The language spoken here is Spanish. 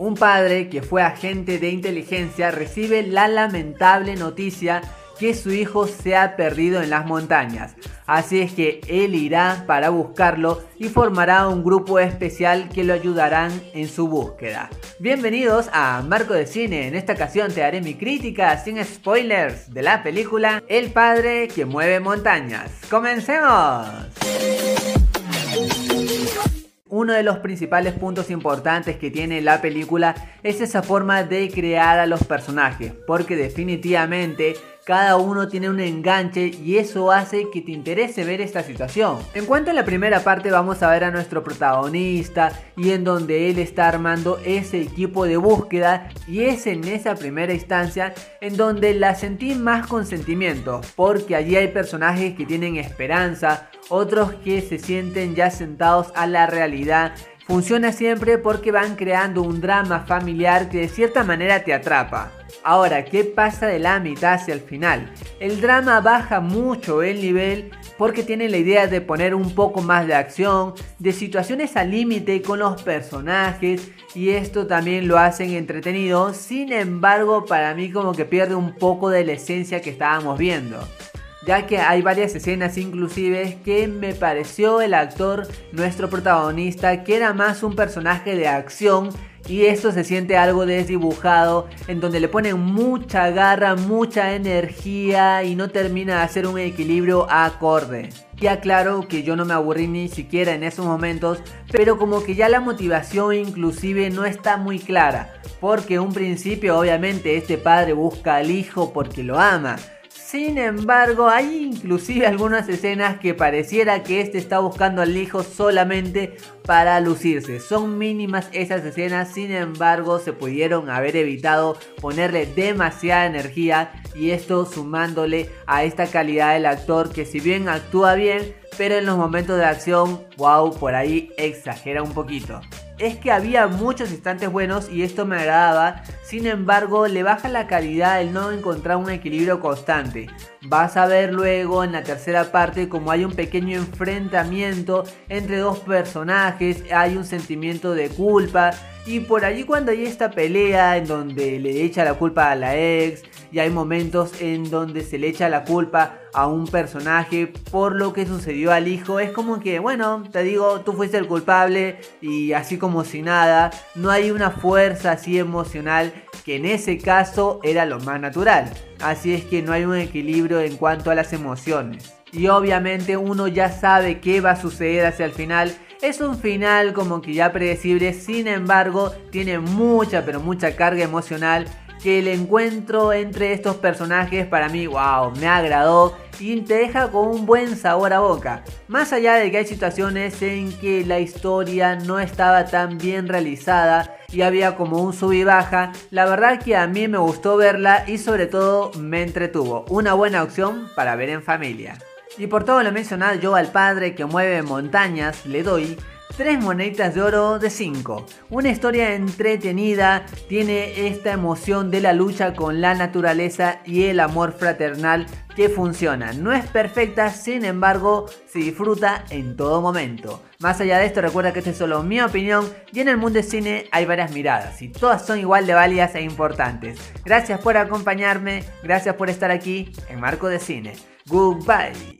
Un padre que fue agente de inteligencia recibe la lamentable noticia que su hijo se ha perdido en las montañas. Así es que él irá para buscarlo y formará un grupo especial que lo ayudarán en su búsqueda. Bienvenidos a Marco de Cine. En esta ocasión te haré mi crítica sin spoilers de la película El padre que mueve montañas. ¡Comencemos! Uno de los principales puntos importantes que tiene la película es esa forma de crear a los personajes, porque definitivamente cada uno tiene un enganche y eso hace que te interese ver esta situación. En cuanto a la primera parte vamos a ver a nuestro protagonista y en donde él está armando ese equipo de búsqueda y es en esa primera instancia en donde la sentí más con sentimiento porque allí hay personajes que tienen esperanza, otros que se sienten ya sentados a la realidad Funciona siempre porque van creando un drama familiar que de cierta manera te atrapa. Ahora, ¿qué pasa de la mitad hacia el final? El drama baja mucho el nivel porque tiene la idea de poner un poco más de acción, de situaciones al límite con los personajes y esto también lo hacen entretenido, sin embargo para mí como que pierde un poco de la esencia que estábamos viendo ya que hay varias escenas inclusive que me pareció el actor, nuestro protagonista, que era más un personaje de acción y esto se siente algo desdibujado, en donde le ponen mucha garra, mucha energía y no termina de hacer un equilibrio acorde. Ya claro que yo no me aburrí ni siquiera en esos momentos, pero como que ya la motivación inclusive no está muy clara, porque un principio obviamente este padre busca al hijo porque lo ama, sin embargo, hay inclusive algunas escenas que pareciera que este está buscando al hijo solamente para lucirse. Son mínimas esas escenas, sin embargo, se pudieron haber evitado ponerle demasiada energía y esto sumándole a esta calidad del actor que si bien actúa bien, pero en los momentos de acción, wow, por ahí exagera un poquito es que había muchos instantes buenos y esto me agradaba, sin embargo le baja la calidad el no encontrar un equilibrio constante. Vas a ver luego en la tercera parte como hay un pequeño enfrentamiento entre dos personajes, hay un sentimiento de culpa y por allí cuando hay esta pelea en donde le echa la culpa a la ex y hay momentos en donde se le echa la culpa a un personaje por lo que sucedió al hijo, es como que, bueno, te digo, tú fuiste el culpable y así como si nada, no hay una fuerza así emocional que en ese caso era lo más natural. Así es que no hay un equilibrio en cuanto a las emociones. Y obviamente uno ya sabe qué va a suceder hacia el final es un final como que ya predecible, sin embargo tiene mucha pero mucha carga emocional que el encuentro entre estos personajes para mí, wow, me agradó y te deja con un buen sabor a boca. Más allá de que hay situaciones en que la historia no estaba tan bien realizada y había como un sub y baja, la verdad que a mí me gustó verla y sobre todo me entretuvo. Una buena opción para ver en familia. Y por todo lo mencionado, yo al padre que mueve montañas le doy 3 moneditas de oro de 5. Una historia entretenida, tiene esta emoción de la lucha con la naturaleza y el amor fraternal que funciona. No es perfecta, sin embargo, se disfruta en todo momento. Más allá de esto, recuerda que esta es solo mi opinión y en el mundo del cine hay varias miradas y todas son igual de válidas e importantes. Gracias por acompañarme, gracias por estar aquí en Marco de Cine. Goodbye.